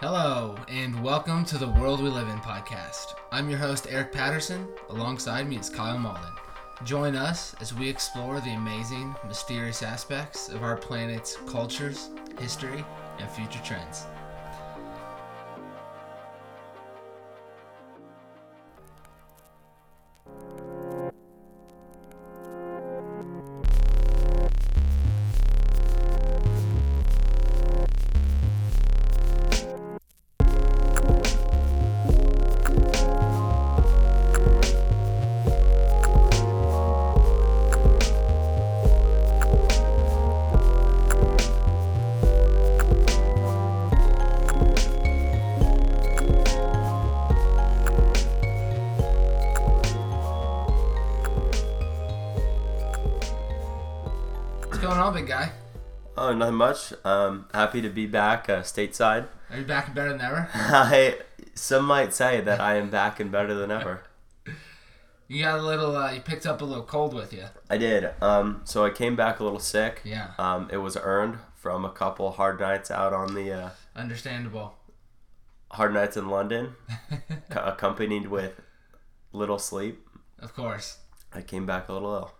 Hello, and welcome to the World We Live in podcast. I'm your host, Eric Patterson. Alongside me is Kyle Malden. Join us as we explore the amazing, mysterious aspects of our planet's cultures, history, and future trends. Um, happy to be back uh, stateside. Are you back and better than ever? I some might say that I am back and better than ever. You got a little, uh, you picked up a little cold with you. I did. Um, so I came back a little sick. Yeah, Um, it was earned from a couple hard nights out on the uh, understandable. hard nights in London, co- accompanied with little sleep. Of course. I came back a little ill.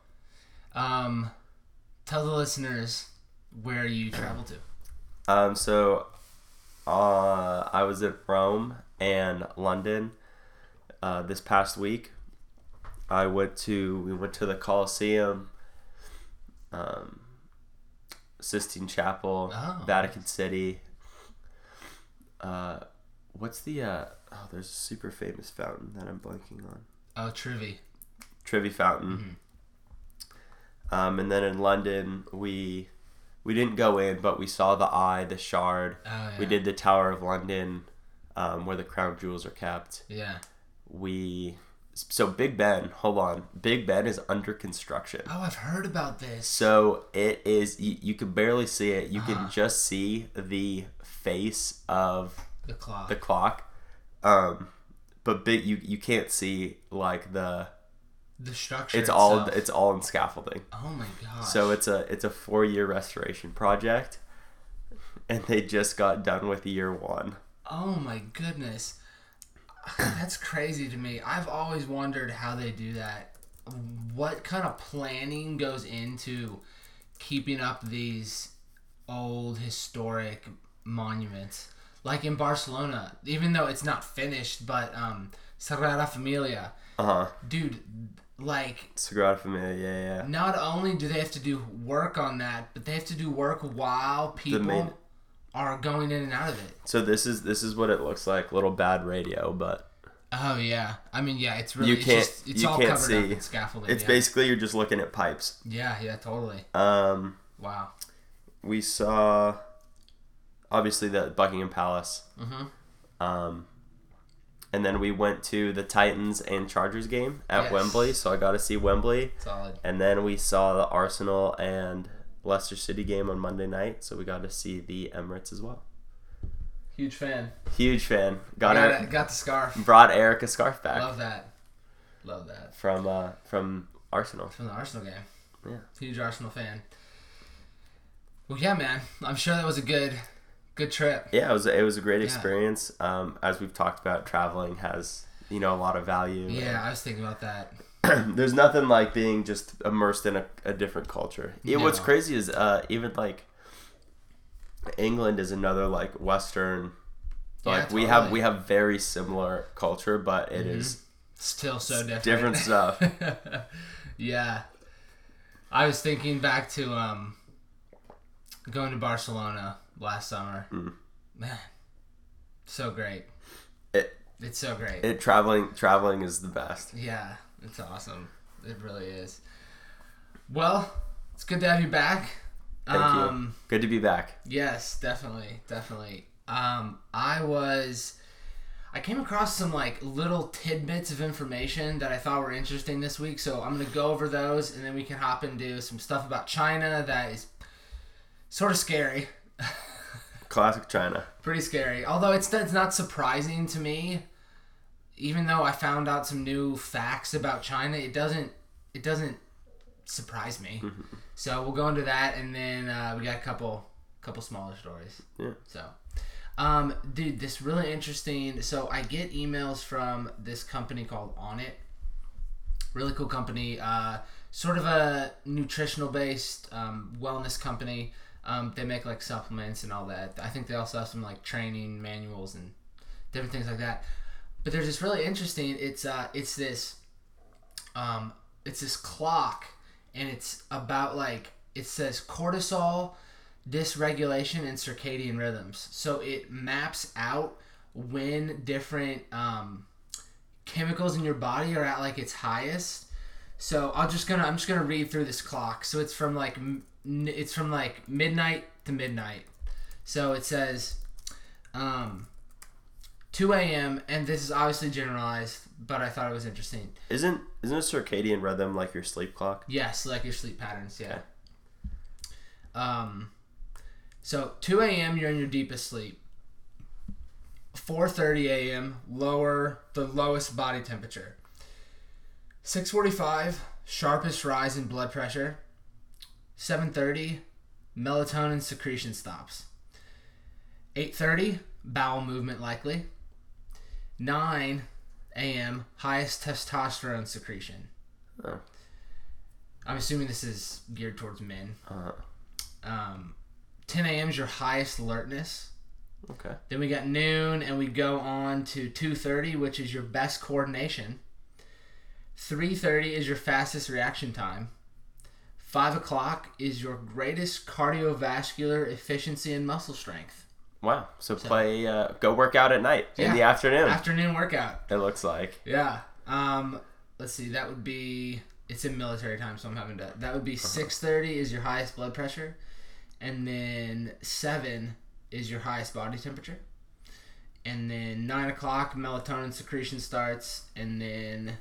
Um, tell the listeners where you traveled to. Um, so uh, I was at Rome and London uh, this past week. I went to we went to the Colosseum, um, Sistine Chapel, Oh. Vatican City. Uh, what's the uh, oh? There's a super famous fountain that I'm blanking on. Oh, Trivy. Trevi Fountain. Um, and then in London, we we didn't go in, but we saw the Eye, the Shard. Oh, yeah. We did the Tower of London, um, where the crown jewels are kept. Yeah. We so Big Ben. Hold on, Big Ben is under construction. Oh, I've heard about this. So it is. You, you can barely see it. You Uh-huh. can just see the face of the clock. the clock. Um, but big you you can't see like the. The structure. It's all itself. it's all in scaffolding. Oh my gosh. So it's a it's a four year restoration project, and they just got done with year one. Oh my goodness. That's crazy to me. I've always wondered how they do that. What kind of planning goes into keeping up these old historic monuments? Like in Barcelona, even though it's not finished, but um Sagrada Familia. Uh huh. Dude, like Sagrada Familia. Yeah, yeah. not only do they have to do work on that, but they have to do work while people main- are going in and out of it. So this is this is what it looks like. Little bad radio, but Oh yeah, I mean yeah, it's really You it's can't- just, it's you all can't covered up see. in scaffolding. it's yeah. basically you're just looking at pipes. yeah, yeah, totally. Um, Wow. we saw obviously the Buckingham Palace. Mhm. Um, and then we went to the Titans and Chargers game at Yes. Wembley, so I got to see Wembley. Solid. And then we saw the Arsenal and Leicester City game on Monday night, so we got to see the Emirates as well. Huge fan. Huge fan. Got Got, Eric, got the scarf. brought Eric a scarf back Love that. Love that. from uh, from Arsenal. From the Arsenal game. Yeah. Huge Arsenal fan. Well, yeah, man. I'm sure that was a good, good trip. Yeah, it was it was a great Yeah. experience. Um, as we've talked about, traveling has you know a lot of value. Yeah, I was thinking about that. There's nothing like being just immersed in a, a different culture. Yeah, what's crazy is uh, even like England is another like Western. Yeah, Like we have we have very similar culture, but it is Still so different. different stuff. yeah. I was thinking back to um going to Barcelona last summer. Mm. Man, so great. It- it's so great. It traveling traveling is the best. yeah, it's awesome. It really is. Well, it's good to have you back. Thank um, you. Good to be back. Yes, definitely, definitely. Um, I was, I came across some like little tidbits of information that I thought were interesting this week. So I'm gonna go over those, and then we can hop into some stuff about China that is sort of scary, Classic China. pretty scary. Although it's it's not surprising to me, even though I found out some new facts about China. It doesn't it doesn't surprise me. So we'll go into that, and then uh, we got a couple couple smaller stories. Yeah. So, Um, dude, this really interesting. So I get emails from this company called Onnit. Really cool company. Uh, sort of a nutritional based um, wellness company. Um, they make like supplements and all that. I think they also have some like training manuals and different things like that. But there's this really interesting. It's uh, it's this, um, it's this clock, and it's about like it says cortisol dysregulation and circadian rhythms. So it maps out when different um, chemicals in your body are at like its highest. So I'll just gonna I'm just gonna read through this clock. So it's from like it's from like midnight to midnight. So it says um, 2 a.m. and this is obviously generalized, but I thought it was interesting. Isn't isn't a circadian rhythm like your sleep clock? Yes, like your sleep patterns. Yeah. Um, so 2 a.m. you're in your deepest sleep. 4:30 a.m. lower the lowest body temperature. 6:45 sharpest rise in blood pressure. 7:30 melatonin secretion stops. 8:30 bowel movement likely. 9 a.m. highest testosterone secretion. Oh. I'm assuming this is geared towards men. Uh-huh. Um, 10 a.m. is your highest alertness. okay. Then we got noon, and we go on to 2:30, which is your best coordination. 3:30 is your fastest reaction time. Five o'clock is your greatest cardiovascular efficiency and muscle strength. Wow. So play uh, go work out at night in the afternoon. Afternoon workout. it looks like. Yeah. Um, let's see. That would be. It's in military time, so I'm having to. That would be 6:30 is your highest blood pressure, and then seven is your highest body temperature, and then nine o'clock melatonin secretion starts, and then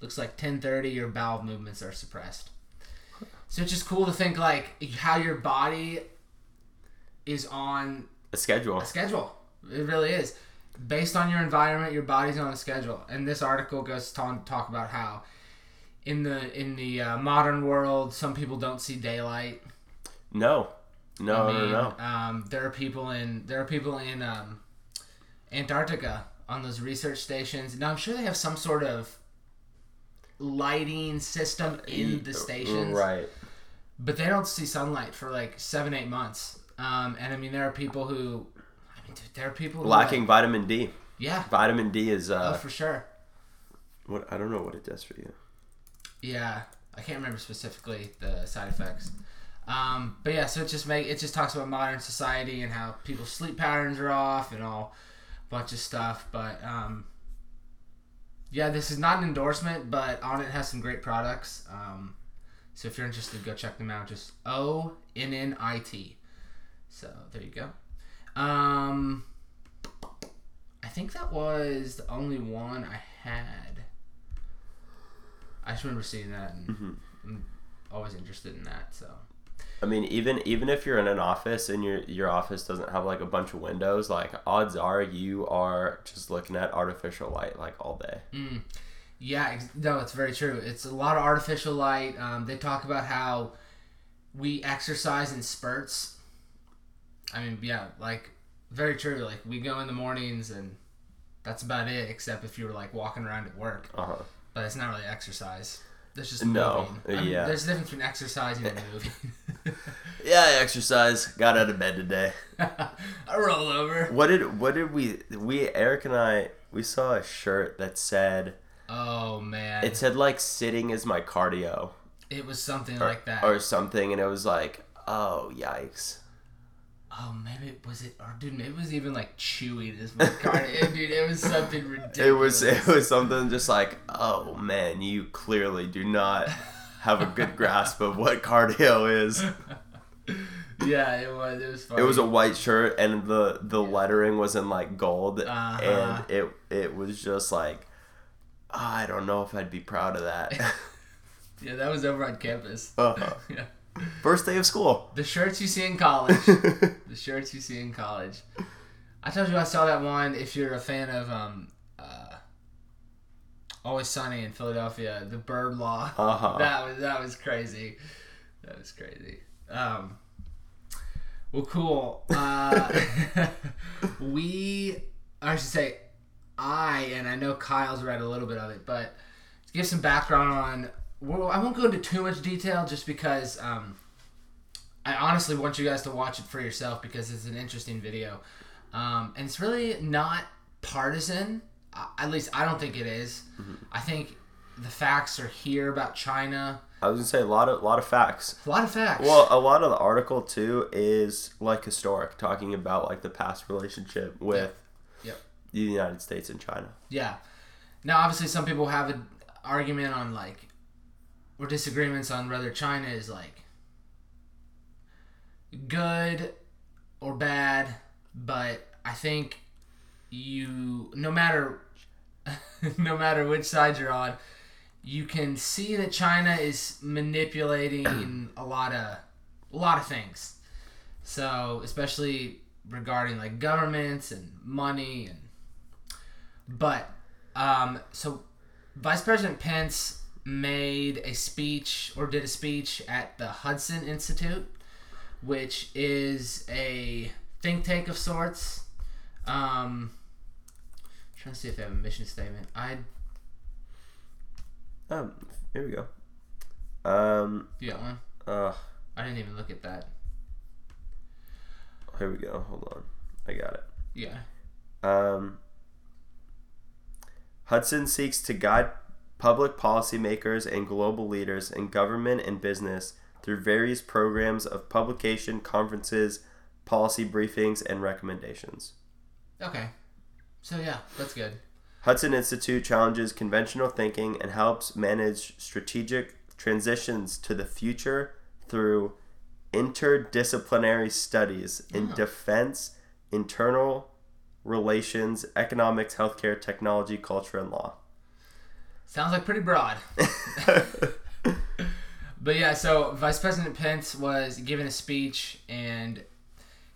looks like 10:30 your bowel movements are suppressed. So it's just cool to think like how your body is on A schedule. a schedule. It really is. Based on your environment, your body's on a schedule. And this article goes to talk about how in the in the uh, modern world, some people don't see daylight. No. No, I mean, no, no. Um, there are people in there are people in um, Antarctica on those research stations. Now I'm sure they have some sort of lighting system in the stations, Right. but they don't see sunlight for like seven eight months. Um, and I mean, there are people who, I mean, dude, there are people who, Lacking like- vitamin D. yeah, Vitamin D is oh uh for sure. what I don't know what it does for you. Yeah, I can't remember specifically the side effects. Um, but yeah, so it just make it just talks about modern society and how people's sleep patterns are off and all bunch of stuff. But um, yeah, this is not an endorsement, but Onnit has some great products. Um, so if you're interested, go check them out. Just O N N I T. So there you go. Um, I think that was the only one I had. I just remember seeing that, and Mm-hmm. I'm always interested in that. So I mean, even even if you're in an office and your your office doesn't have like a bunch of windows, like odds are you are just looking at artificial light like all day. Mm. Yeah, ex- no, it's very true. It's a lot of artificial light. Um, they talk about how we exercise in spurts. I mean, yeah, like very true. Like we go in the mornings and that's about it. Except if you were like walking around at work, Uh huh. but it's not really exercise. There's just No, moving. I mean, yeah. There's a difference between exercising and moving. Yeah, I exercise. Got out of bed today. I roll over. What did what did we we Eric and I we saw a shirt that said Oh man, it said like sitting is my cardio it was something or, like that. or something and it was like oh yikes. Oh, maybe it was it, or dude, maybe it was even like chewing as my card. dude, it was something ridiculous. It was it was something just like oh man you clearly do not have a good grasp of what cardio is. yeah, it was. It was. Funny. It was a white shirt and the the lettering was in like gold Uh-huh. and it it was just like I don't know if I'd be proud of that. yeah, that was over on campus. Uh-huh. yeah, First day of school. the shirts you see in college. the shirts you see in college. I told you I saw that one. If you're a fan of um, Always Sunny in Philadelphia, the Bird Law. Uh-huh. That was that was crazy. That was crazy. Um, Well, cool. Uh, we, I should say, I and I know Kyle's read a little bit of it, but to give some background on, well, I won't go into too much detail just because um, I honestly want you guys to watch it for yourself because it's an interesting video, um, and it's really not partisan. At least I don't think it is. Mm-hmm. I think the facts are here about China. I was gonna say a lot of lot of facts. A lot of facts. Well, a lot of the article too is like historic, talking about like the past relationship with Yep. the United States and China. Yeah. Now, obviously, some people have an argument on like, or disagreements on whether China is like good or bad, but I think you, no matter, no matter which side you're on, you can see that China is manipulating a lot of, a lot of things. So, especially regarding like governments and money and but um, so Vice President Pence made a speech or did a speech at the Hudson Institute, which is a think tank of sorts. Um, trying to see if they have a mission statement. I Um, here we go. Um, you got one. uh, I didn't even look at that. here we go. Hold on, I got it. Yeah. Um, Hudson seeks to guide public policymakers and global leaders in government and business through various programs of publication, conferences, policy briefings, and recommendations. Okay. So yeah, that's good. Hudson Institute challenges conventional thinking and helps manage strategic transitions to the future through interdisciplinary studies in Oh. defense, internal relations, economics, healthcare, technology, culture, and law. Sounds like pretty broad. But yeah, so Vice President Pence was giving a speech, and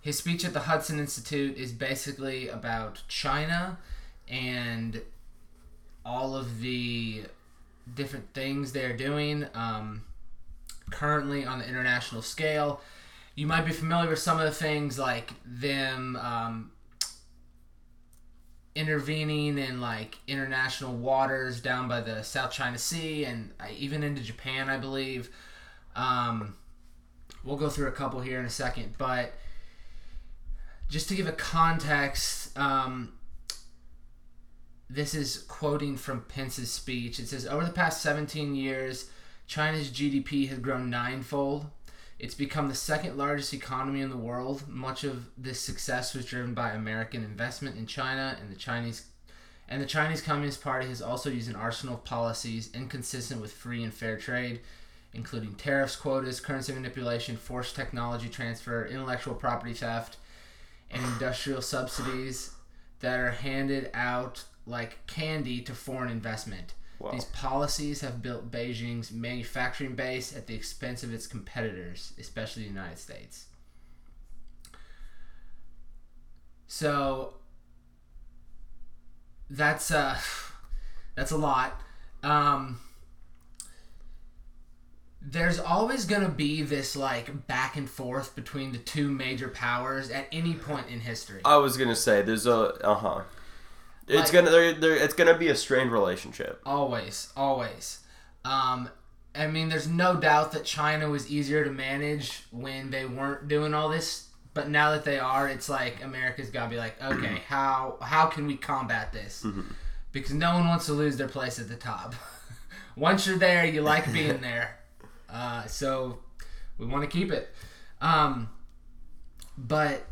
his speech at the Hudson Institute is basically about China and all of the different things they're doing um, currently on the international scale. You might be familiar with some of the things like them um, intervening in like international waters down by the South China Sea and uh, even into Japan, I believe. Um, we'll go through a couple here in a second, but just to give a context, um, this is quoting from Pence's speech. It says, Over the past 17 years, China's GDP has grown ninefold. It's become the second largest economy in the world. Much of this success was driven by American investment in China and the Chinese and the Chinese Communist Party has also used an arsenal of policies inconsistent with free and fair trade, including tariffs, quotas, currency manipulation, forced technology transfer, intellectual property theft, and industrial subsidies that are handed out like candy to foreign investment. Wow. These policies have built Beijing's manufacturing base at the expense of its competitors, especially the United States. So that's uh that's a lot. Um there's always going to be this like back and forth between the two major powers at any point in history. I was gonna say there's a uh huh. It's Like- gonna there, there it's gonna be a strained relationship. Always, always. Um, I mean, there's no doubt that China was easier to manage when they weren't doing all this, but now that they are, it's like America's got to be like, okay, how how can we combat this? Because no one wants to lose their place at the top. Once you're there, you like being there. Uh, so we want to keep it. Um, but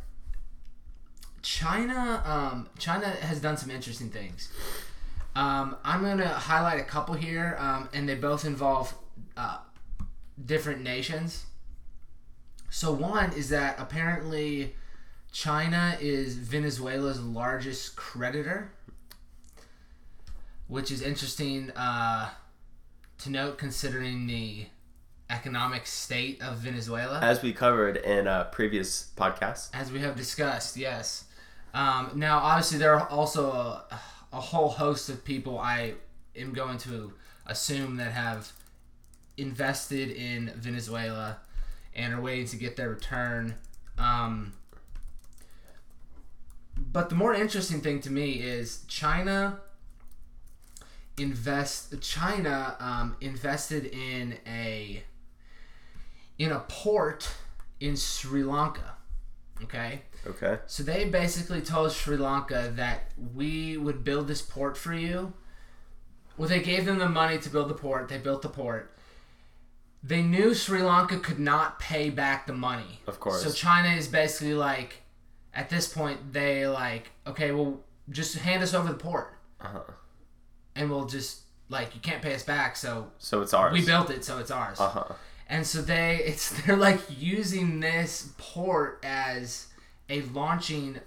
China, um, China has done some interesting things. Um, I'm gonna highlight a couple here, um, and they both involve uh, different nations. So one is that apparently China is Venezuela's largest creditor, which is interesting uh, to note considering the economic state of Venezuela As we covered in a previous podcast. as we have discussed, yes. Um, now, obviously, there are also a, a whole host of people I am going to assume that have invested in Venezuela and are waiting to get their return Um, but the more interesting thing to me is China invest China um, invested in a in a port in Sri Lanka. Okay, Okay. so they basically told Sri Lanka that we would build this port for you. Well, they gave them the money to build the port. They built the port. They knew Sri Lanka could not pay back the money. Of course. So China is basically like, at this point, they like, okay, well, just hand us over the port, Uh-huh. and we'll just like, you can't pay us back, so So it's ours. we built it, so it's ours. Uh-huh. And so they it's they're like using this port as a launching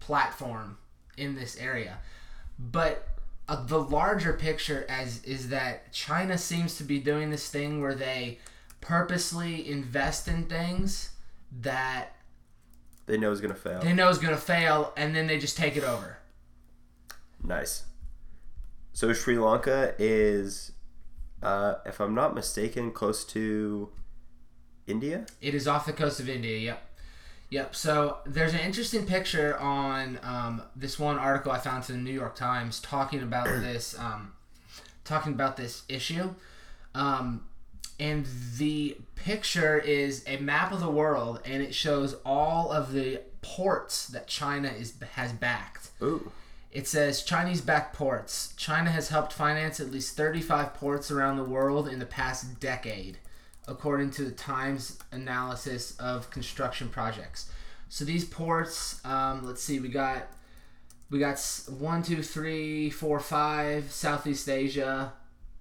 platform in this area. But uh, the larger picture as is that China seems to be doing this thing where they purposely invest in things that They know is gonna fail. they know is going to fail and then they just take it over. Nice. So Sri Lanka is, uh, if I'm not mistaken, close to India. It is off the coast of India. Yep. Yep. So there's an interesting picture on um, this one article I found in the New York Times talking about this, um, talking about this issue, um, and the picture is a map of the world, and it shows all of the ports that China is has backed. Ooh. It says Chinese backed ports. China has helped finance at least 35 ports around the world in the past decade, according to the Times analysis of construction projects. So these ports, um, let's see, we got we got one, two, three, four, five, Southeast Asia.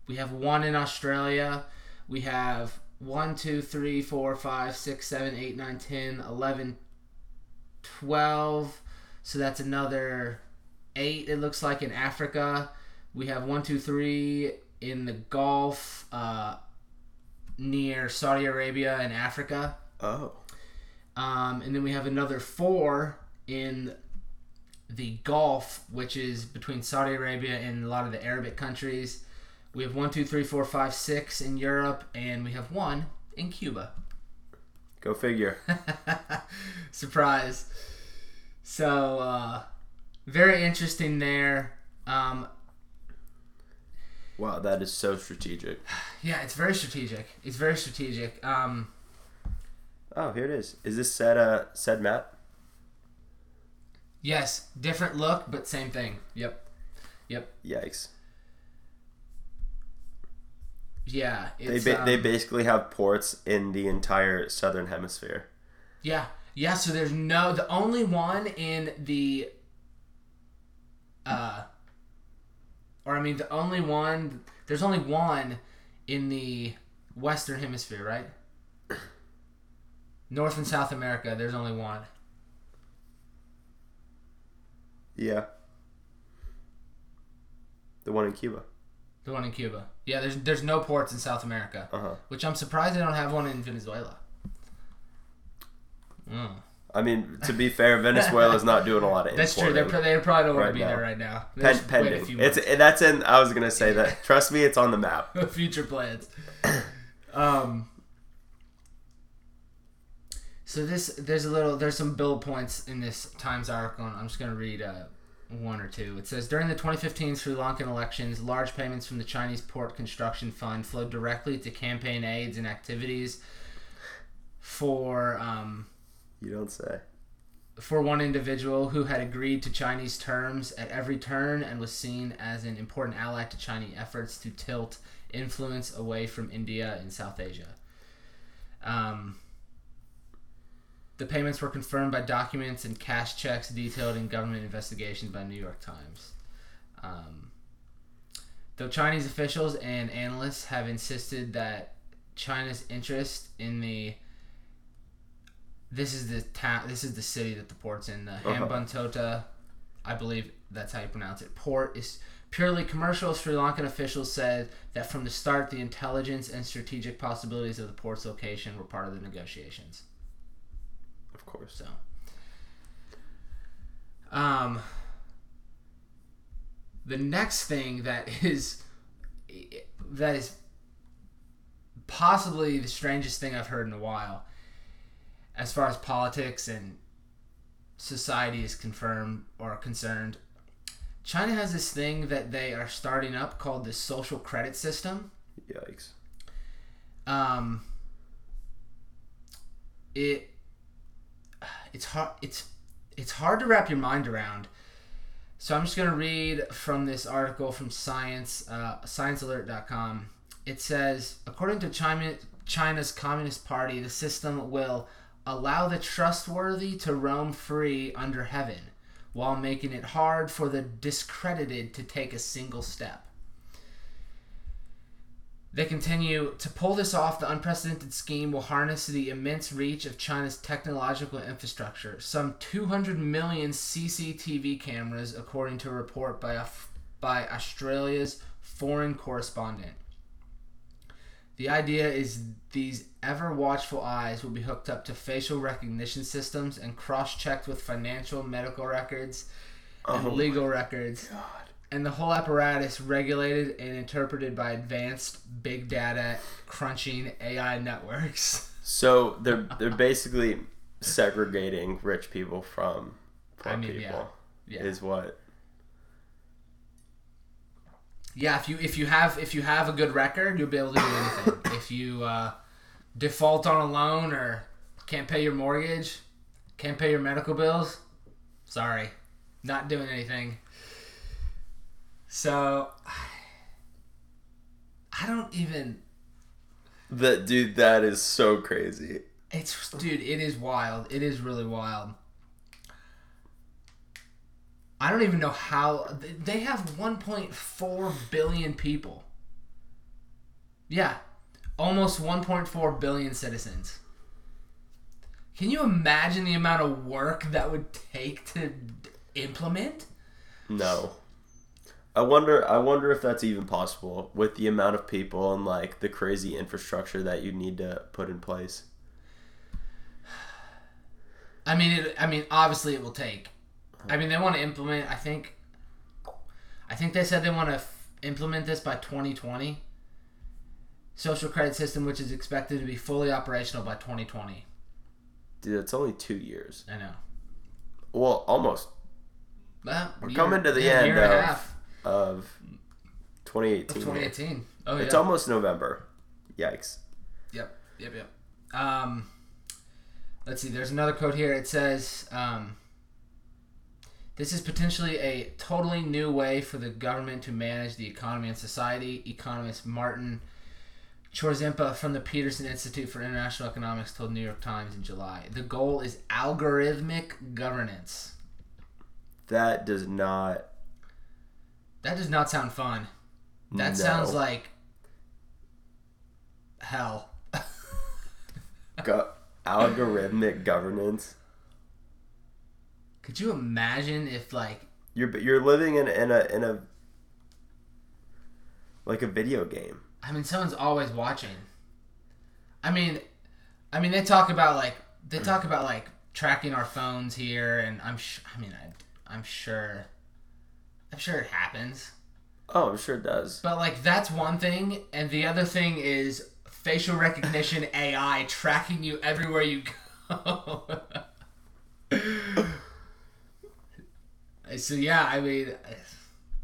We have one in Australia. We have one, two, three, four, five, six, seven, eight, nine, ten, eleven, twelve. So that's another eight it looks like in africa we have one two three in the gulf uh, near saudi arabia and africa Oh. um, and then we have another four in the gulf which is between saudi arabia and a lot of the arabic countries we have one two three four five six in europe and we have one in cuba Go figure. Surprise. So, uh, very interesting there. Um, Wow, that is so strategic. yeah, it's very strategic. It's very strategic. Um, Oh, here it is. Is this said uh said map? yes, different look, but same thing. Yep. Yep. Yikes. Yeah. They ba- they um, basically have ports in the entire southern hemisphere. Yeah. Yeah, so there's no the only one in the uh or I mean the only one there's only one in the western hemisphere, right? North and South America, there's only one. Yeah. The one in Cuba. The one in Cuba. Yeah, there's there's no ports in South America, Uh huh. which I'm surprised they don't have one in Venezuela. Mm. I mean, to be fair, Venezuela is not doing a lot of That's true. They're, they probably don't want right to be now. there right now. Pen- just wait a pending. It's that's in. I was gonna say that. Trust me, it's on the map. future plans. Um. So this there's a little there's some bullet points in this Times article. And I'm just gonna read uh, one or two. It says during the 2015 Sri Lankan elections, large payments from the Chinese Port Construction Fund flowed directly to campaign aides and activities for um, You don't say. for one individual who had agreed to Chinese terms at every turn and was seen as an important ally to Chinese efforts to tilt influence away from India and South Asia. Um, the payments were confirmed by documents and cash checks detailed in government investigations by New York Times. Um, though Chinese officials and analysts have insisted that China's interest in the this is the town. This is the city that the port's in. The Uh-huh. Hambantota, I believe that's how you pronounce it. Port is purely commercial. Sri Lankan officials said that from the start, the intelligence and strategic possibilities of the port's location were part of the negotiations. Of course. So, um, the next thing that is that is possibly the strangest thing I've heard in a while. As far as politics and society is confirmed or concerned, China has this thing that they are starting up called the social credit system. Yikes. Um, it it's hard it's it's hard to wrap your mind around. So I'm just gonna read from this article from Science uh, ScienceAlert.com. It says, according to China, China's Communist Party, the system will allow the trustworthy to roam free under heaven, while making it hard for the discredited to take a single step. They continue to pull this off. The unprecedented scheme will harness the immense reach of China's technological infrastructure. Some 200 million CCTV cameras, according to a report by, by Australia's foreign correspondent. The idea is these ever watchful eyes will be hooked up to facial recognition systems and cross checked with financial, medical records, and Oh legal records God. and the whole apparatus regulated and interpreted by advanced big data crunching AI networks. So they're they're basically segregating rich people from poor I mean, people. yeah. Yeah. Is what Yeah, if you if you have if you have a good record, you'll be able to do anything. if you uh, default on a loan or can't pay your mortgage, can't pay your medical bills, sorry, not doing anything. So I don't even that dude. That is so crazy. It's dude, it is wild. It is really wild. I don't even know how they have 1.4 billion people. Yeah, almost 1.4 billion citizens. Can you imagine the amount of work that would take to implement? No. I wonder I wonder if that's even possible with the amount of people and like the crazy infrastructure that you need to put in place. I mean, it, I mean, obviously it will take. I mean, they want to implement. I think. I think they said they want to f- implement this by 2020. Social credit system, which is expected to be fully operational by 2020. Dude, it's only 2 years. I know. Well, almost Well, We're year- coming to the yeah, end a of- half of of 2018. 2018. Oh yeah. It's almost November. Yikes. Yep, yep, yep. Um, let's see. There's another quote here. It says, um, "This is potentially a totally new way for the government to manage the economy and society." Economist Martin Chorzempa from the Peterson Institute for International Economics told New York Times in July. The goal is algorithmic governance. That does not That does not sound fun. That No. sounds like hell. go- algorithmic governance. Could you imagine if like You're you're living in in a in a like a video game. I mean, someone's always watching. I mean, I mean, they talk about like they mm. talk about like tracking our phones here, and I'm sh- I mean, I, I'm sure, I'm sure it happens. Oh, I'm sure it does. But like that's one thing, and the other thing is facial recognition AI tracking you everywhere you go. so yeah, I mean,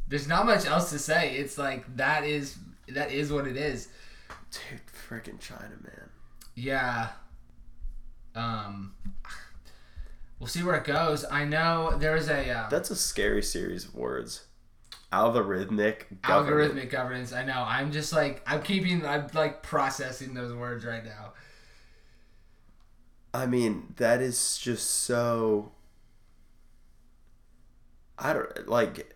there's not much else to say. It's like that is that is what it is. Dude, freaking China, man. Yeah. Um. We'll see where it goes. I know there's a uh, That's a scary series of words. Algorithmic algorithmic governance. I know. I'm just like I'm keeping. I'm like processing those words right now. I mean, that is just so. I don't like.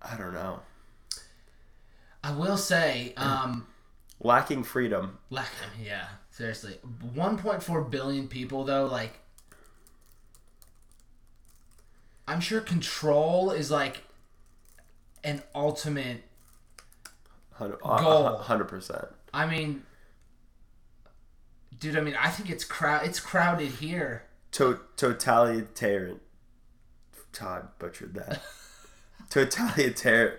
I don't know. I will say, um, Lacking freedom. mean, yeah, seriously, 1.4 billion people though. Like, I'm sure control is like an ultimate. Hundred Goal. percent. I mean, dude. I mean, I think it's crowd. It's crowded here. To- totalitarian. Todd butchered that. totalitarian.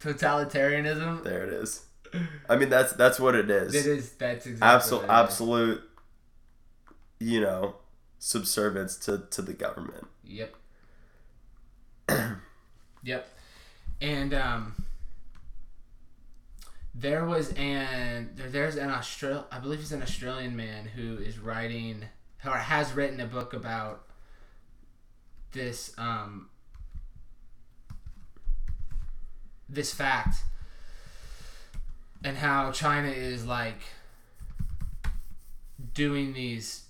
Totalitarianism. There it is. I mean, that's that's what it is. It is. That's exactly. Absolute, what it is. absolute. You know, subservience to to the government. Yep. yep. And um, there was an there, there's an Austral I believe he's an Australian man who is writing or has written a book about this um this fact and how China is like doing these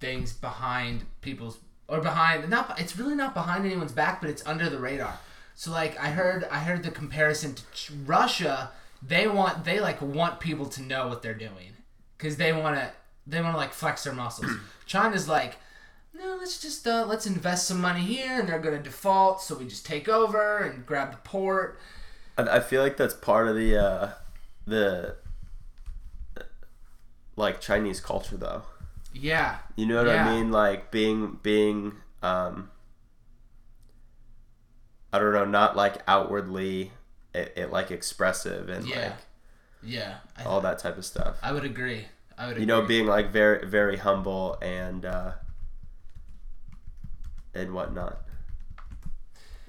things behind people's or behind not it's really not behind anyone's back but it's under the radar. So like i heard i heard the comparison to russia they want they like want people to know what they're doing because they want to they want to like flex their muscles china's like no let's just uh, let's invest some money here and they're gonna default so we just take over and grab the port I, I feel like that's part of the uh, the like Chinese culture, though. yeah You know what Yeah. I mean? Like being being um, I don't know, not like outwardly it, it like expressive and Yeah. like yeah I, all that type of stuff. I would agree You know, being like very very humble and uh, and whatnot.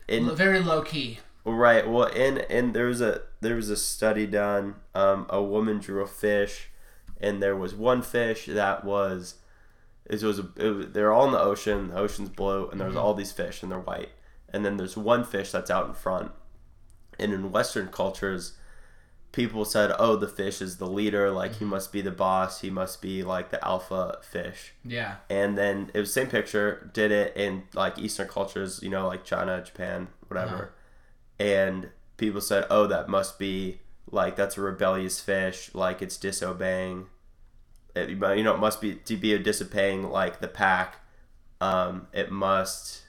In very low key Right. Well, and and there was a there was a study done. Um, a woman drew a fish, and there was one fish that was, it was, a, it was they're all in the ocean. The ocean's blue, and there's all these fish, and they're white. And then there's one fish that's out in front. And in Western cultures, people said, "Oh, the fish is the leader. Like he must be the boss. He must be like the alpha fish." yeah. And then it was same picture did it in like eastern cultures you know like china japan whatever. And people said oh that must be like that's a rebellious fish. Like it's disobeying. It, you know it must be to be disobeying like the pack um it must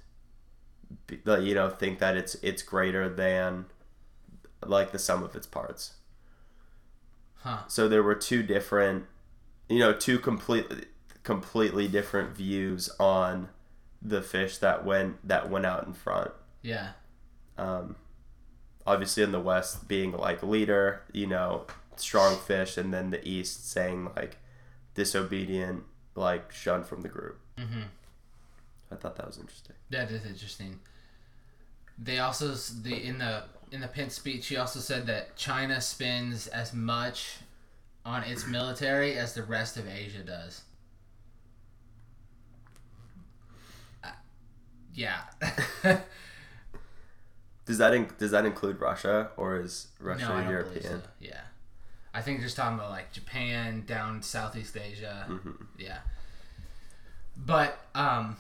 be, you know think that it's it's greater than like the sum of its parts huh. So there were two different you know two completely completely different views on the fish that went that went out in front. Yeah. Um, obviously in the west being like leader you know strong fish and then the east saying like disobedient like shunned from the group. Mm-hmm. i thought that was interesting. That is interesting. They also the in the in the Pence speech, he also said that China spends as much on its military as the rest of Asia does. Uh, yeah. does that in, does that include russia or is russia no, I don't european so. Yeah. I think just talking about like Japan, down Southeast Asia. Mhm. Yeah. But um,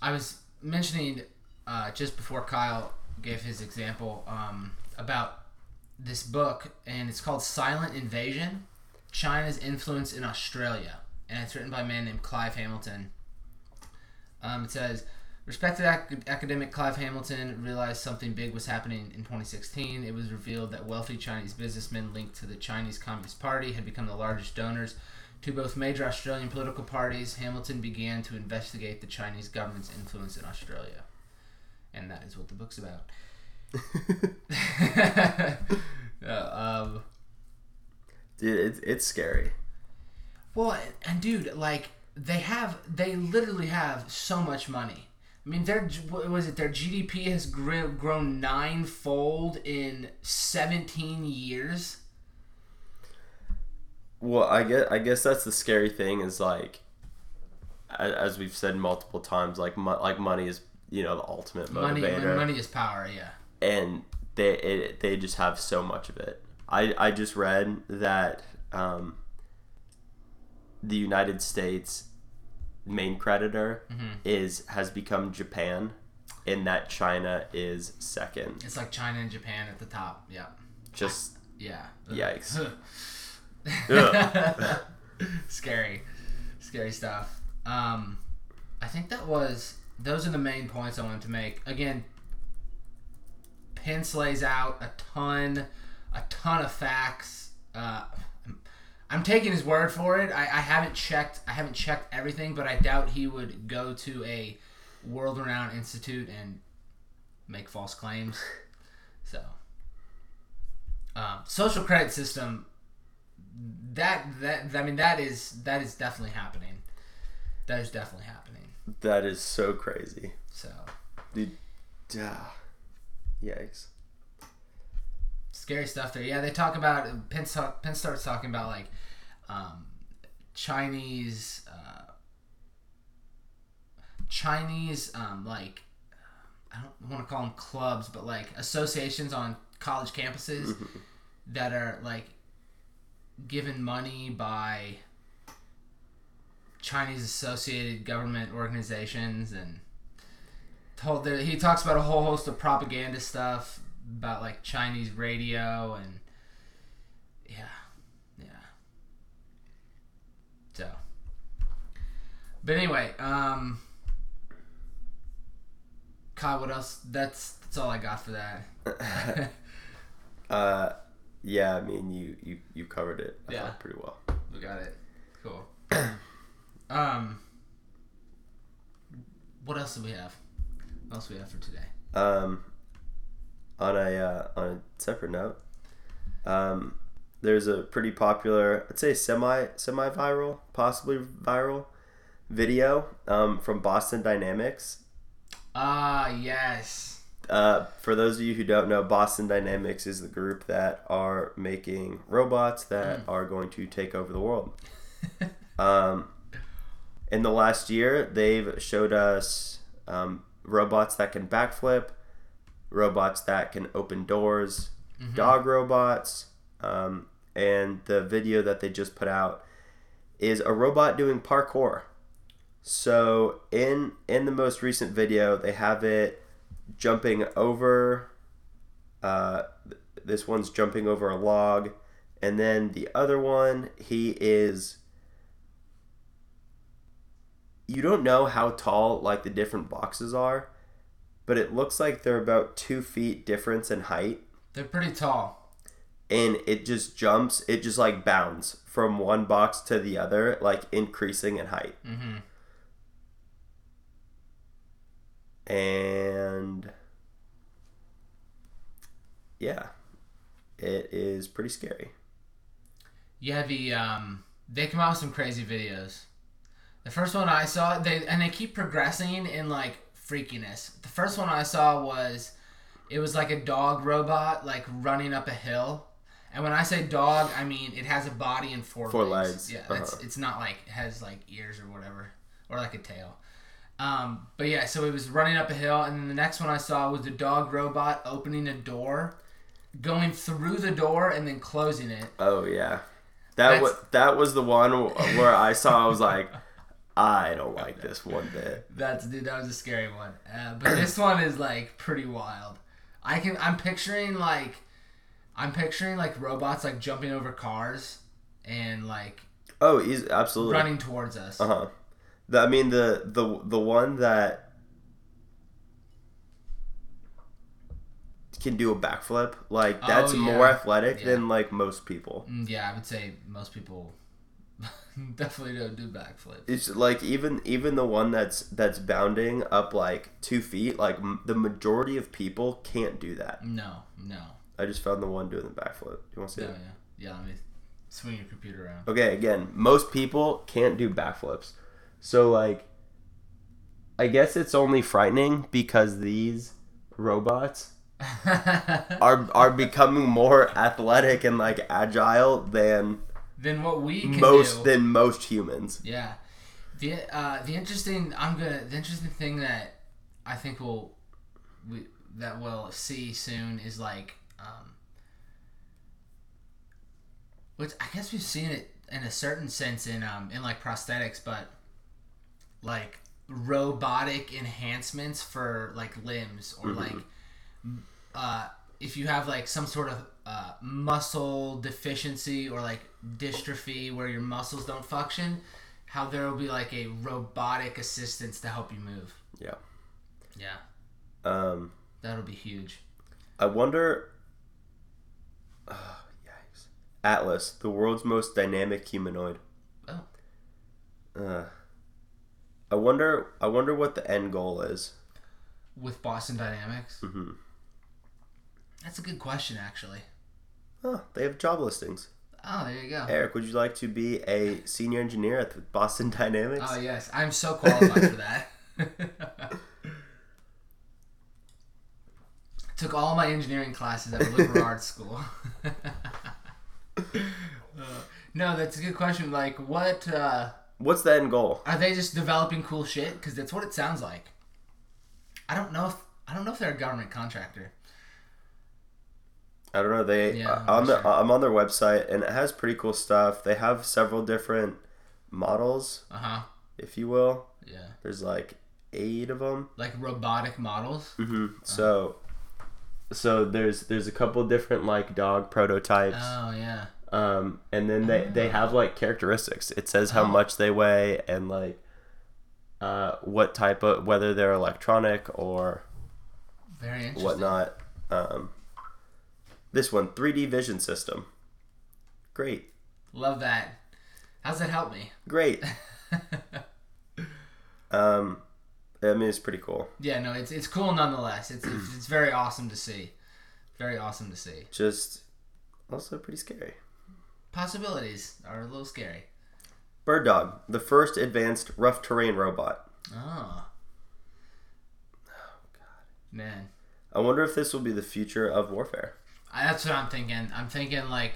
I was mentioning uh, just before Kyle gave his example um, about this book, and it's called Silent Invasion China's Influence in Australia. And it's written by a man named Clive Hamilton. Um, it says, Respected ac- academic Clive Hamilton realized something big was happening in 2016. It was revealed that wealthy Chinese businessmen linked to the Chinese Communist Party had become the largest donors to both major Australian political parties. Hamilton began to investigate the Chinese government's influence in Australia. And that is what the book's about. Uh, um, dude it's, it's scary Well, and dude, like they have, they literally have so much money. I mean, their what was it? Their GDP has gr- grown ninefold in seventeen years. Well, I guess I guess that's the scary thing is like, as we've said multiple times, like mo- like money is you know the ultimate Money, motivator, money is power. Yeah. and they it, they just have so much of it. I I just read that um, the United States main creditor Mm-hmm. is has become Japan, and that China is second. It's like China and Japan at the top. Yeah. Just Yeah. Yikes. Scary. Scary stuff. Um, I think that was those are the main points I wanted to make. Again, Pence lays out a ton, a ton of facts. Uh, I'm taking his word for it. I, I haven't checked. I haven't checked everything, but I doubt he would go to a world-renowned institute and make false claims. So, um, social credit system. That that I mean that is that is definitely happening. That is definitely happening. That is so crazy. So Dude, ah, yikes. scary stuff there. Yeah, they talk about Pence, Pence starts talking about like um, Chinese uh, Chinese um, like I don't want to call them clubs, but like associations on college campuses that are like given money by Chinese associated government organizations and told that he talks about a whole host of propaganda stuff about like Chinese radio and yeah, yeah. So, but anyway, um, Kyle, what else? That's that's all I got for that. Uh, yeah, I mean, you you you covered it. I Yeah. pretty well. we got it. Cool. um, what else do we have? What else do we have for today? Um, on a uh, on a separate note, um, there's a pretty popular, I'd say semi semi viral, possibly viral video um, from Boston Dynamics. Ah, yes. Uh, for those of you who don't know, Boston Dynamics is the group that are making robots that are going to take over the world. um, in the last year, they've showed us um, robots that can backflip, robots that can open doors, dog robots, um, and the video that they just put out is a robot doing parkour. So in in the most recent video, they have it jumping over. Uh, this one's jumping over a log, and then the other one, he is. You don't know how tall like the different boxes are, but it looks like they're about two feet difference in height, They're pretty tall. and it just jumps. It just like bounds from one box to the other, like increasing in height. Mm-hmm. and yeah it is pretty scary Yeah, the um, they come out with some crazy videos. The first one I saw, they and they keep progressing in like freakiness. The first one I saw was, it was like a dog robot like running up a hill. And when I say dog, I mean it has a body and four, Four legs. legs, Yeah, it's, uh-huh. it's not like it has like ears or whatever, or like a tail. Um, but yeah, so it was running up a hill, and then the next one I saw was the dog robot opening a door, going through the door and then closing it. oh yeah that was that was the one where i saw i was like i don't like this one bit That's dude. That was a scary one. Uh, but this one is like pretty wild. I can. I'm picturing like, I'm picturing like robots like jumping over cars and like oh he's absolutely running towards us. uh-huh i mean the the the one that can do a backflip like that's Oh, more athletic Yeah. than like most people Mm, Yeah, I would say most people definitely don't do backflips. it's like even even the one that's that's bounding up like two feet like m- the majority of people can't do that No, no. i just found the one doing the backflip you want to see Yeah, it yeah, yeah. Let me swing your computer around. okay again most people can't do backflips so like i guess it's only frightening because these robots are are becoming more athletic and like agile than then what we can most do, than most humans. Yeah. The uh, the interesting I'm gonna the interesting thing that I think we'll we that we'll see soon is like um, which I guess we've seen it in a certain sense in um in like prosthetics, but like robotic enhancements for like limbs or like uh if you have like some sort of uh, muscle deficiency or like dystrophy where your muscles don't function, how there will be like a robotic assistance to help you move. yeah Yeah, um that'll be huge. I wonder. Oh, yikes! Atlas, the world's most dynamic humanoid. Oh. Uh, I wonder. I wonder what the end goal is. With Boston Dynamics, hmm that's a good question actually. Oh, they have job listings. Oh, there you go. Eric, would you like to be a senior engineer at the Boston Dynamics? Oh yes, I'm so qualified for that. Took all my engineering classes at liberal arts school. Uh, no, that's a good question. Like, what uh, What's the end goal? are they just developing cool shit? Because that's what it sounds like. I don't know if I don't know if they're a government contractor. I don't know. They Yeah, uh, I'm on the sure. I'm on their website and it has pretty cool stuff. They have several different models, Uh huh. if you will. Yeah. There's like eight of them. Like robotic models. hmm So, so there's there's a couple different like dog prototypes. Oh yeah. Um, and then they, they have like characteristics. It says how Oh. much they weigh and like uh, what type of whether they're electronic or Very interesting. whatnot. Um, this one 3D vision system. Great, Love that. How's that help me? great. um, I mean it's pretty cool. Yeah, no, it's it's cool nonetheless. It's it's, it's very awesome to see. Very awesome to see. Just also pretty scary. Possibilities are a little scary. Bird Dog, the first advanced rough terrain robot. Oh. Oh God. Man, I wonder if this will be the future of warfare. I, that's what I'm thinking. I'm thinking like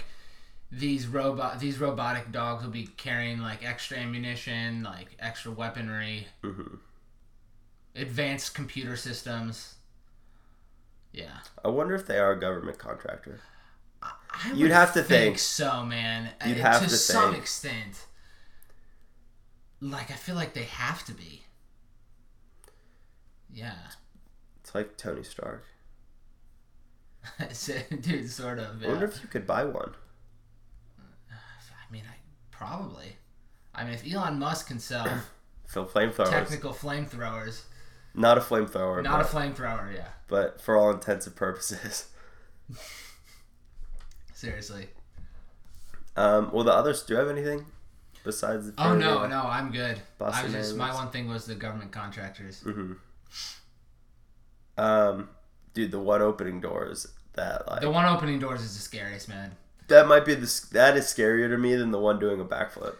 these robot these robotic dogs will be carrying like extra ammunition, like extra weaponry, hmm advanced computer systems. Yeah. I wonder if they are a government contractor. I You'd would have to think. so, man. You'd Uh, have to to some think. extent. Like I feel like they have to be. Yeah, It's like Tony Stark. So- dude, sort of. I wonder if you could buy one. I mean, I probably. I mean, if Elon Musk can sell Fill flamethrowers. technical flamethrowers, Not a flamethrower, not a flamethrower, yeah. but for all intents and purposes. Seriously. Um, well, the others. Do you have anything besides? The Oh no, no, I'm good. I was just my one thing was the government contractors. Mhm. Um, dude, the one opening doors that like The one opening doors is the scariest, man. that might be the that is scarier to me than the one doing a backflip.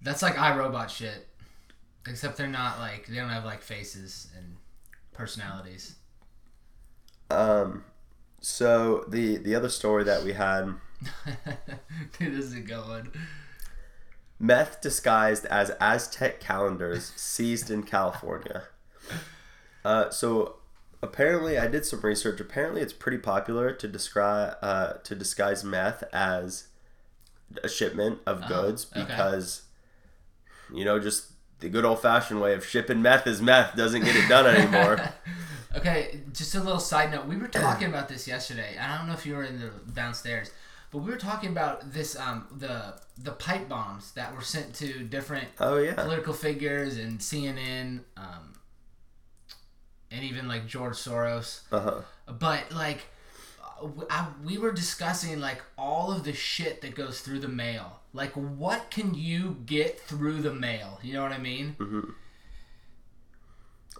That's like iRobot shit. Except they're not like they don't have like faces and personalities. Um, so the the other story that we had, Dude, this is a good one. meth disguised as Aztec calendars seized in California. Uh, so apparently, I did some research. Apparently, it's pretty popular to describe uh, to disguise meth as a shipment of Oh, goods okay. because you know just the good old fashioned way of shipping meth is meth doesn't get it done anymore. okay, just a little side note. We were talking about this yesterday. I don't know if you were in the downstairs, but we were talking about this um the the pipe bombs that were sent to different oh yeah, political figures and CNN, um, and even like George Soros. uh huh. But like, I, we were discussing like all of the shit that goes through the mail. Like, what can you get through the mail? You know what I mean? I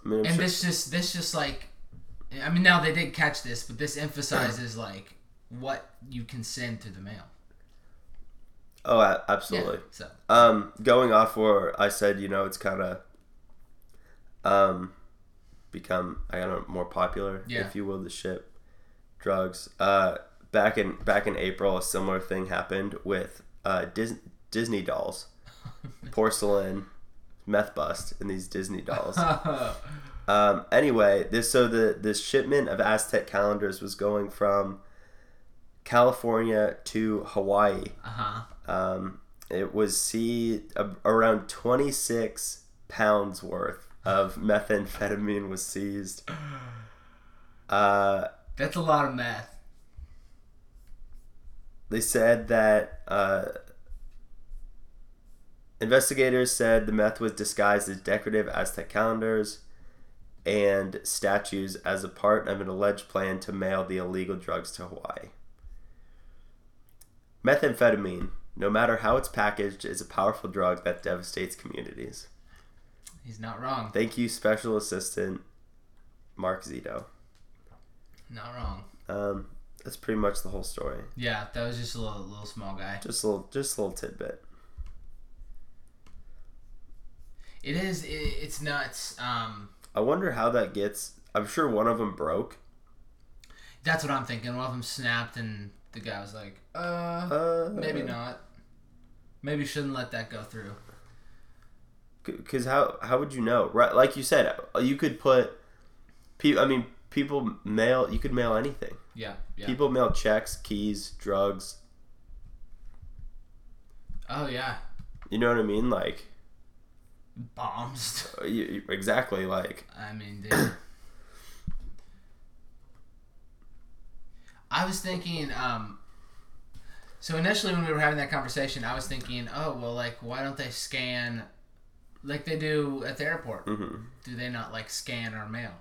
mean, And sure- this just this just like, I mean, now they did catch this, but this emphasizes like what you can send through the mail. oh, a- Yeah. absolutely. So Um, going off where I said, you know, it's kind of um, become I don't know more popular, Yeah. if you will, to ship drugs. Uh, back in back in April, a similar thing happened with uh, Dis- Disney dolls, porcelain, meth bust in these Disney dolls. Um, anyway, this so the this shipment of Aztec calendars was going from California to Hawaii. uh huh. Um, it was see uh, around 26 pounds worth of methamphetamine was seized. Uh, That's a lot of math. they said that uh, investigators said the meth was disguised as decorative Aztec calendars and statues as a part of an alleged plan to mail the illegal drugs to Hawaii. Methamphetamine, no matter how it's packaged, is a powerful drug that devastates communities. He's not wrong. Thank you, Special Assistant Mark Zito. Not wrong. Um, That's pretty much the whole story. Yeah, that was just a little little small guy. Just a little, just a little tidbit. It is. It, it's nuts. Um, I wonder how that gets. I'm sure one of them broke. that's what I'm thinking. One of them snapped, and the guy was like, "Uh, Uh, maybe not. Maybe shouldn't let that go through." Because how how would you know? Right, like you said, you could put. Pe- I mean, people mail. You could mail anything. Yeah, yeah. People mail checks, keys, drugs. oh yeah, You know what I mean? Like bombs. uh, you, you- exactly. Like I mean, dude. I was thinking, um, so initially when we were having that conversation, I was thinking, oh, well, like, why don't they scan like they do at the airport? mhm. Do they not, like, scan our mail?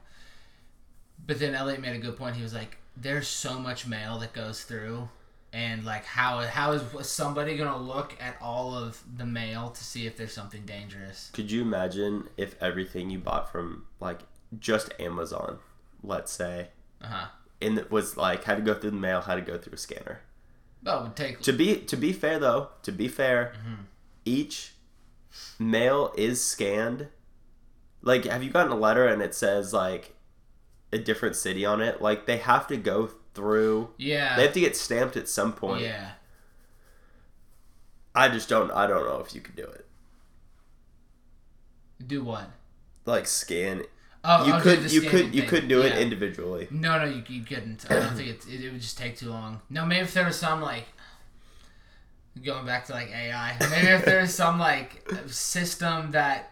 But then Elliot made a good point. He was like, there's so much mail that goes through. And like, how how is somebody gonna look at all of the mail to see if there's something dangerous? Could you imagine if everything you bought from like just Amazon, let's say, Uh huh. and it was like had to go through the mail, had to go through a scanner. It would take To be to be fair though, to be fair, Mm-hmm. each mail is scanned. Like, have you gotten a letter and it says like a different city on it? Like they have to go through. yeah. They have to get stamped at some point. Yeah. I just don't. I don't know if you could do it. Do what? Like scan. Oh, you oh, okay, could. You could. You thing. could do it individually. No, no, you, you couldn't. I don't think it. It would just take too long. No, maybe if there was some like going back to like AI. Maybe if there was some like system that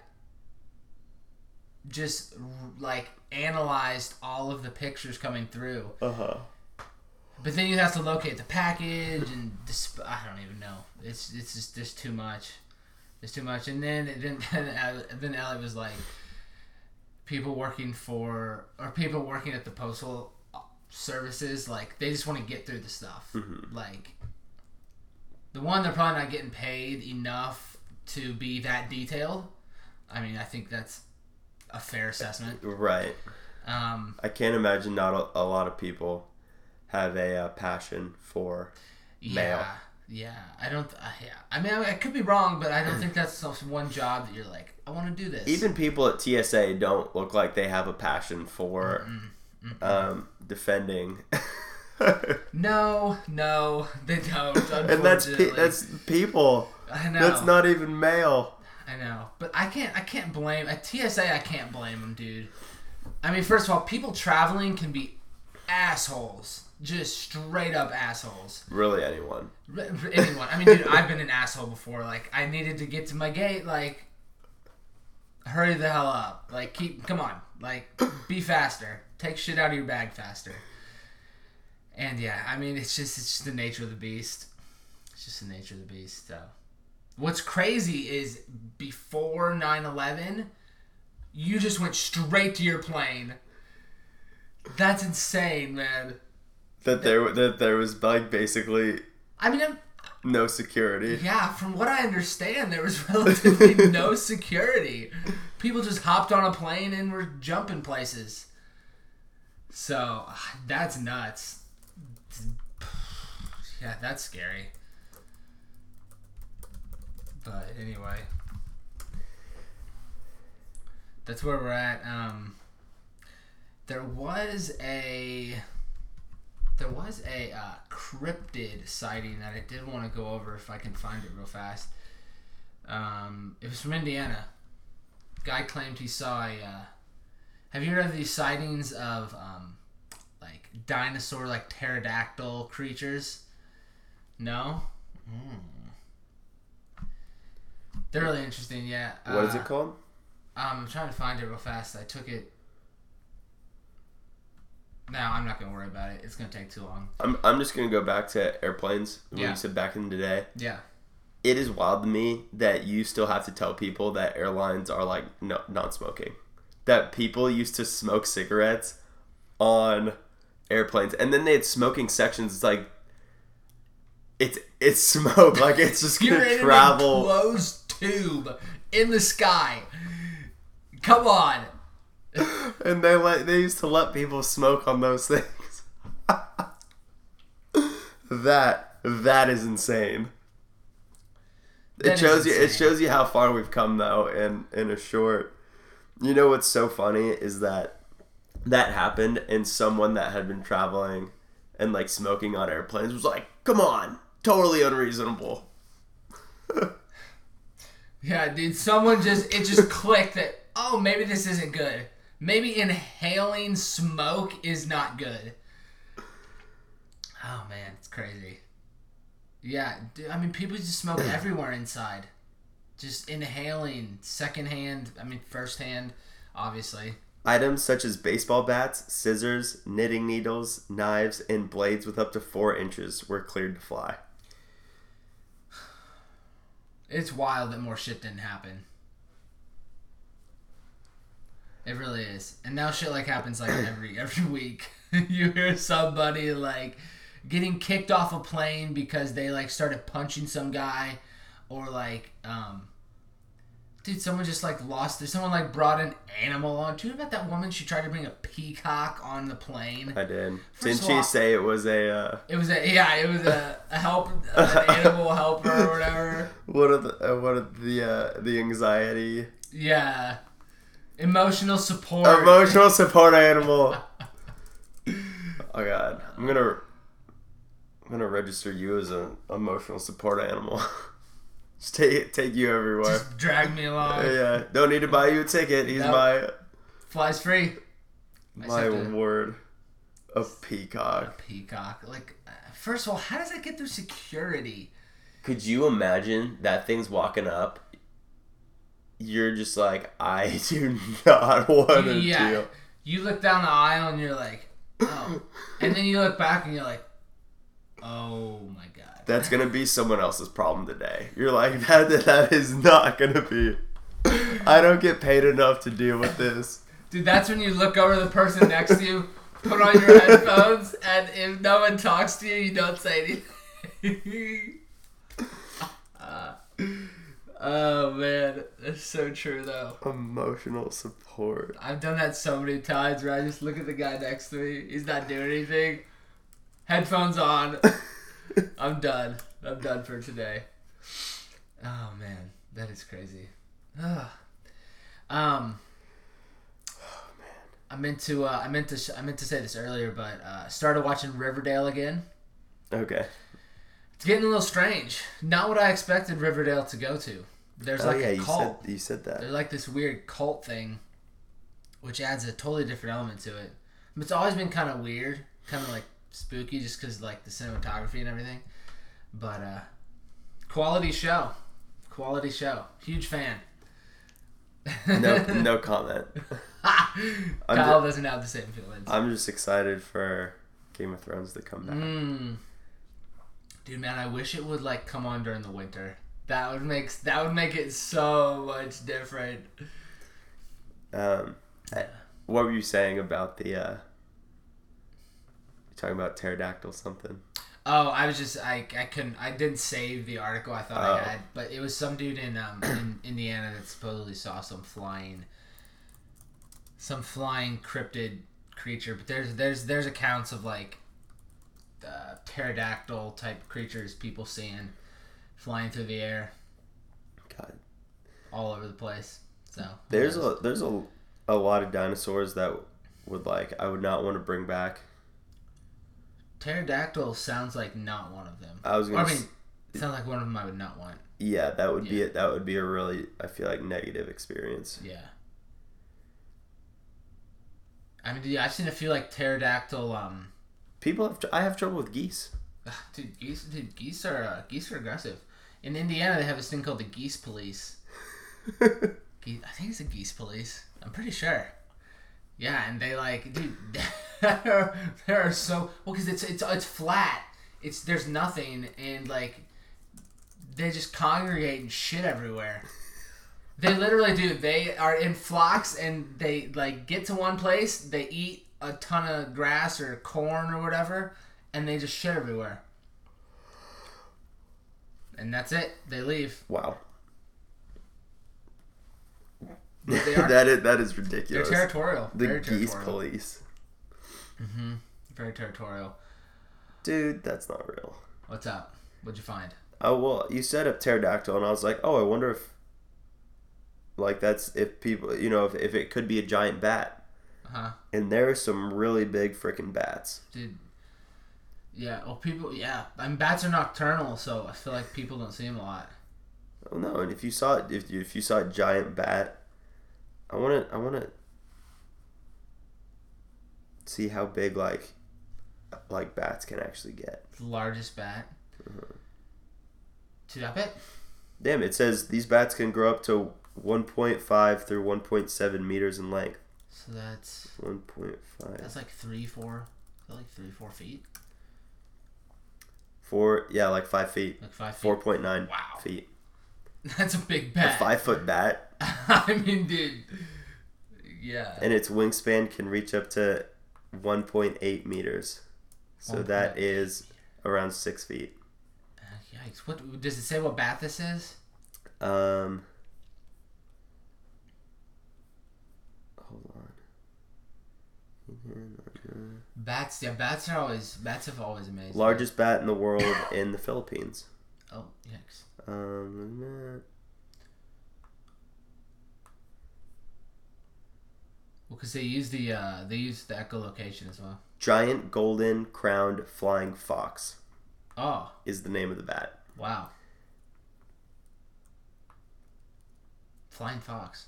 just like analyzed all of the pictures coming through, Uh huh. but then you have to locate the package and disp- I don't even know. It's it's just there's too much. There's too much, and then then then, then Ellie was like, people working for or people working at the postal services, like they just want to get through the stuff. Like the one they're probably not getting paid enough to be that detailed. I mean, I think that's a fair assessment. Right. Um, I can't imagine not a, a lot of people have a uh, passion for Yeah, Mail. yeah. I don't. Uh, yeah. I mean, I, I could be wrong, but I don't think that's one job that you're like, I want to do this. even people at TSA don't look like they have a passion for um, defending. no, no, they don't. and that's pe- that's people. I know. That's not even male. I know, but I can't. I can't blame at TSA. I can't blame them, dude. I mean, first of all, people traveling can be assholes, just straight up assholes. Really, anyone. Anyone. I mean, dude, I've been an asshole before. Like, I needed to get to my gate. Like, hurry the hell up. Like, keep. Come on. Like, be faster. Take shit out of your bag faster. And yeah, I mean, it's just it's just the nature of the beast. It's just the nature of the beast. So, what's crazy is before 9/11, you just went straight to your plane. That's insane, man. That there that there was like basically I mean, I'm, no security. Yeah, from what I understand, there was relatively no security. People just hopped on a plane and were jumping places. So ah, that's nuts. Yeah, that's scary. But anyway, that's where we're at. Um, there was a there was a uh, cryptid sighting that I did want to go over if I can find it real fast. Um, it was from Indiana. Guy claimed he saw a. Uh, have you heard of these sightings of um, dinosaur, like pterodactyl creatures? No. Mm. They're really interesting. Yeah. What is Uh, it called? um, I'm trying to find it real fast. I took it. No, I'm not gonna worry about it. It's gonna take too long. I'm I'm just gonna go back to airplanes. When Yeah. you said back in the day, Yeah. it is wild to me that you still have to tell people that airlines are like no non-smoking. That people used to smoke cigarettes on airplanes, and then they had smoking sections. It's like it's it's smoke. Like it's just You're gonna in travel. a closed tube in the sky. Come on. and they let they used to let people smoke on those things. That that is insane. That it shows you. It shows you how far we've come though in in a short. You know what's so funny is that that happened and someone that had been traveling and like smoking on airplanes was like, "Come on, totally unreasonable." Yeah, dude, someone just it just clicked that oh maybe this isn't good. Maybe inhaling smoke is not good. Oh man, it's crazy. Yeah, dude, I mean people just smoke everywhere inside. Just inhaling secondhand, I mean firsthand, obviously. Items such as baseball bats, scissors, knitting needles, knives, and blades with up to four inches were cleared to fly. It's wild that more shit didn't happen. It really is. And now shit like happens like every every week. you hear somebody like getting kicked off a plane because they like started punching some guy or like um dude someone just like lost someone like brought an animal on. Do you know about that woman she tried to bring a peacock on the plane? I did. First Didn't she all- say it was a uh, It was a yeah, it was a, a help an animal helper or whatever. what are the uh, what are the uh, the anxiety Yeah. Emotional support. emotional support animal? Oh god, I'm gonna I'm gonna register you as an emotional support animal. Just take take you everywhere. Just drag me along. yeah, don't need to buy you a ticket. He's Nope. my Flies free. My word. A peacock. Peacock. Like, uh, first of all, how does that get through security? Could you imagine that thing's walking up? You're just like, I do not want to yeah. deal. You look down the aisle and you're like, oh. and then you look back and you're like, oh my god. That's gonna be someone else's problem today. You're like, that that is not gonna be. I don't get paid enough to deal with this. Dude, that's when you look over the person next to you, put on your headphones, and if no one talks to you, you don't say anything. Uh, oh man, that's so true though. Emotional support. I've done that so many times where I just look at the guy next to me. He's not doing anything. Headphones on. I'm done. I'm done for today. Oh man, that is crazy. Ugh. Um. I meant to. Uh, I meant to. Sh- I meant to say this earlier, but uh, started watching Riverdale again. Okay. It's getting a little strange. Not what I expected Riverdale to go to. There's oh like yeah, a you cult. said you said that. There's like this weird cult thing, which adds a totally different element to it. It's always been kind of weird, kind of like spooky, just because like the cinematography and everything. But uh, quality show, quality show. Huge fan. No, no comment. Kyle ju- doesn't have the same feelings. I'm just excited for Game of Thrones to come back. Mm. Dude, man, I wish it would like come on during the winter. That would make that would make it so much different. Um, what were you saying about the? Uh, talking about pterodactyl something? Oh, I was just I, I couldn't I didn't save the article I thought I Oh. had, but it was some dude in um in Indiana that supposedly saw some flying some flying cryptid creature. But there's there's there's accounts of like uh, pterodactyl type creatures people seeing flying through the air God, all over the place. So there's a there's a a lot of dinosaurs that would like I would not want to bring back. Pterodactyl sounds like not one of them. I was gonna. I mean, s- sounds like one of them I would not want. yeah, that would be Yeah. it. That would be a really I feel like negative experience. Yeah. I mean, dude, I've seen a few like pterodactyl. Um, People have tr- I have trouble with geese. dude, geese, dude, geese are uh, geese are aggressive. In Indiana, they have this thing called the geese police. Geese, I think it's the geese police. I'm pretty sure. Yeah, and they like, dude, there are so well because it's it's it's flat. It's there's nothing and like they just congregate and shit everywhere. They literally do. They are in flocks and they like get to one place. They eat a ton of grass or corn or whatever, and they just shit everywhere. And that's it. They leave. wow. They are. that is that is They're territorial. The Very geese territorial. police. Mm-hmm. Very territorial. dude, that's not real. What's up? What'd you find? Oh well, you said a pterodactyl, and I was like, oh, I wonder if, like, that's if people, you know, if, if it could be a giant bat. Uh huh. And there's some really big freaking bats. Dude. Yeah. Well, people. Yeah. I mean, bats are nocturnal, so I feel like people don't see them a lot. Oh no! And if you saw it, if you, if you saw a giant bat, I want to I want to see how big like like bats can actually get. The largest bat. Uh-huh. Dude, I bet. Damn! It says these bats can grow up to 1.5 through 1.7 meters in length. So that's 1.5. that's like three, four, like three, four feet, Four, yeah, like five feet. like five feet. Four point nine Wow. feet. That's a big bat. A five foot bat, I mean, dude. Yeah. and its wingspan can reach up to 1.8 meters. So that 1.8. is around six feet. Yikes! What does it say? What bat this is? Um. Hold on. Bats. Yeah, bats are always bats have always amazed. Largest bat in the world in the Philippines. Oh, yikes! Um, Well, because they use the uh, they use the echolocation as well. giant golden crowned flying fox Oh, is the name of the bat. wow! Flying fox.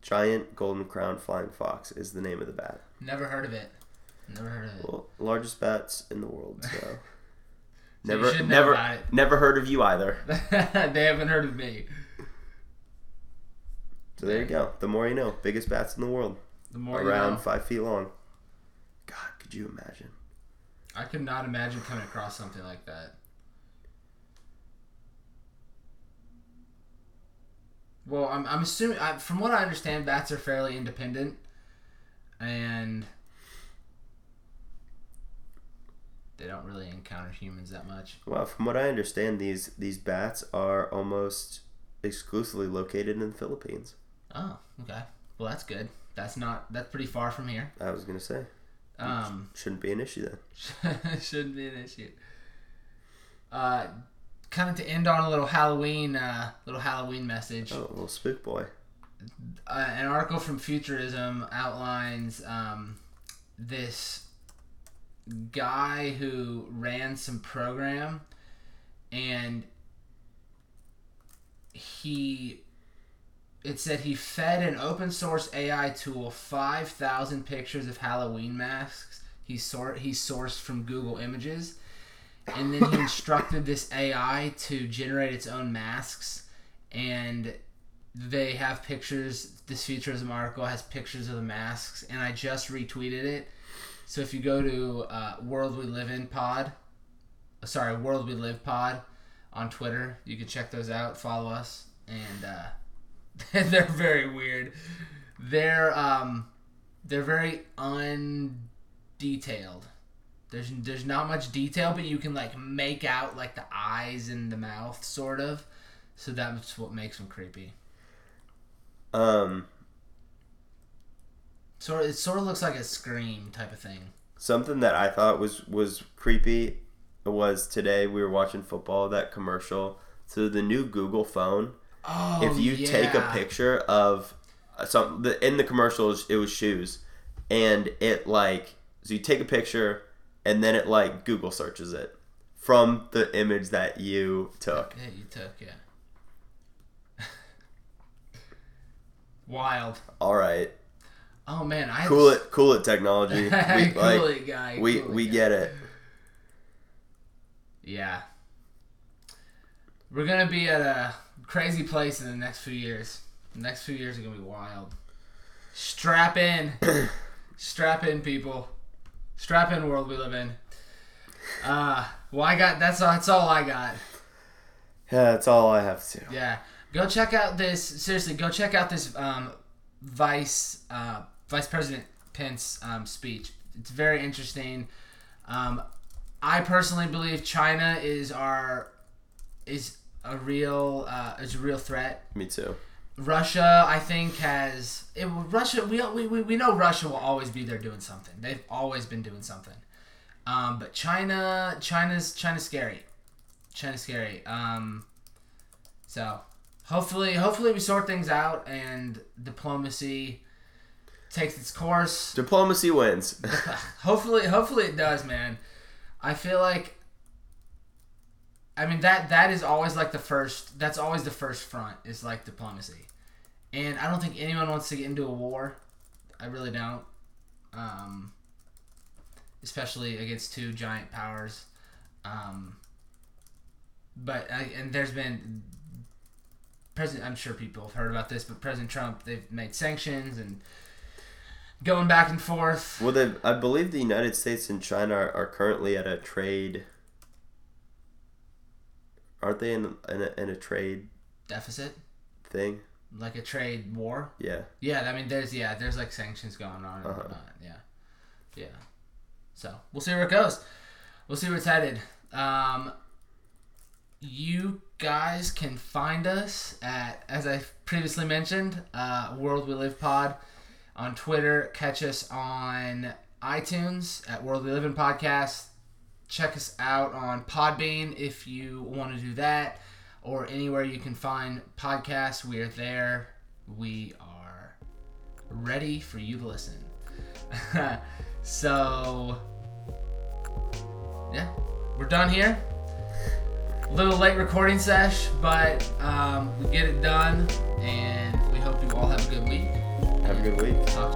Giant golden crowned flying fox is the name of the bat. Never heard of it. Never heard of it. Well, largest bats in the world. So. So you never, should never, never heard of you either. they haven't heard of me. So there you go. The more you know. Biggest bats in the world, The more you around know. five feet long. God, could you imagine? I could not imagine coming across something like that. Well, I'm, I'm assuming, I, from what I understand, bats are fairly independent. And they don't really encounter humans that much. Well, from what I understand, these these bats are almost exclusively located in the Philippines. Oh, okay. Well, that's good. That's not, that's pretty far from here. I was gonna say Um, shouldn't be an issue then. shouldn't be an issue. Uh, kind of to end on a little Halloween, uh, little Halloween message. Oh, little spook boy. uh, an article from Futurism outlines um, this guy who ran some program and he it said he fed an open source AI tool 5,000 pictures of Halloween masks he sort he sourced from Google Images and then he instructed this AI to generate its own masks and they have pictures. This Futurism article has pictures of the masks, and I just retweeted it. So if you go to uh, World We Live in Pod, uh, sorry, World We Live Pod on Twitter, you can check those out. Follow us, and uh, they're very weird. They're um, they're very undetailed. There's there's not much detail, but you can like make out like the eyes and the mouth, sort of. So that's what makes them creepy. Um, Sort of, it sort of looks like a scream type of thing. something that I thought was was creepy was today we were watching football. That commercial. So the new Google phone. Oh, if you take a picture of uh, some the in the commercials it was shoes and it like so you take a picture and then it like google searches it from the image that you took Yeah, you took yeah. Wild. all right Oh man, I cool it cool it technology we, cool like it, guy. we cool it, we guy. get it Yeah. We're gonna be at a crazy place in the next few years. The next few years are gonna be wild. Strap in, strap in, people. Strap in, world we live in. Uh, well, I got that's that's all I got. yeah that's all i have to Yeah, go check out this. Seriously, go check out this um, Vice uh, Vice President Pence um, speech. It's very interesting. Um, I personally believe China is our is a real uh, is a real threat. me too Russia, I think, has it. Russia, we, we, we know Russia will always be there doing something. They've always been doing something. Um, but China, China's China's scary. China's scary. Um, so hopefully, hopefully we sort things out and diplomacy takes its course. Diplomacy wins. hopefully, hopefully it does, man. I feel like. I mean that that is always like the first. That's always the first front is like diplomacy, and I don't think anyone wants to get into a war. I really don't. Um, especially against two giant powers. Um, but I, and there's been President. I'm sure people have heard about this, but President Trump they've made sanctions and going back and forth. Well, they, I believe the United States and China are, are currently at a trade. Aren't they in in a, in a trade deficit, thing? like a trade war. Yeah. Yeah, I mean, there's yeah, there's like sanctions going on and Uh-huh. whatnot. Yeah, yeah. So we'll see where it goes. We'll see where it's headed. Um, you guys can find us at, as I previously mentioned, uh, World We Live Pod on Twitter. Catch us on iTunes at World We Live in Podcast. Check us out on Podbean if you want to do that, or anywhere you can find podcasts. We are there. We are ready for you to listen. so, yeah, we're done here. A little late recording sesh, but um, we get it done, and we hope you all have a good week. Have a good week. Talk.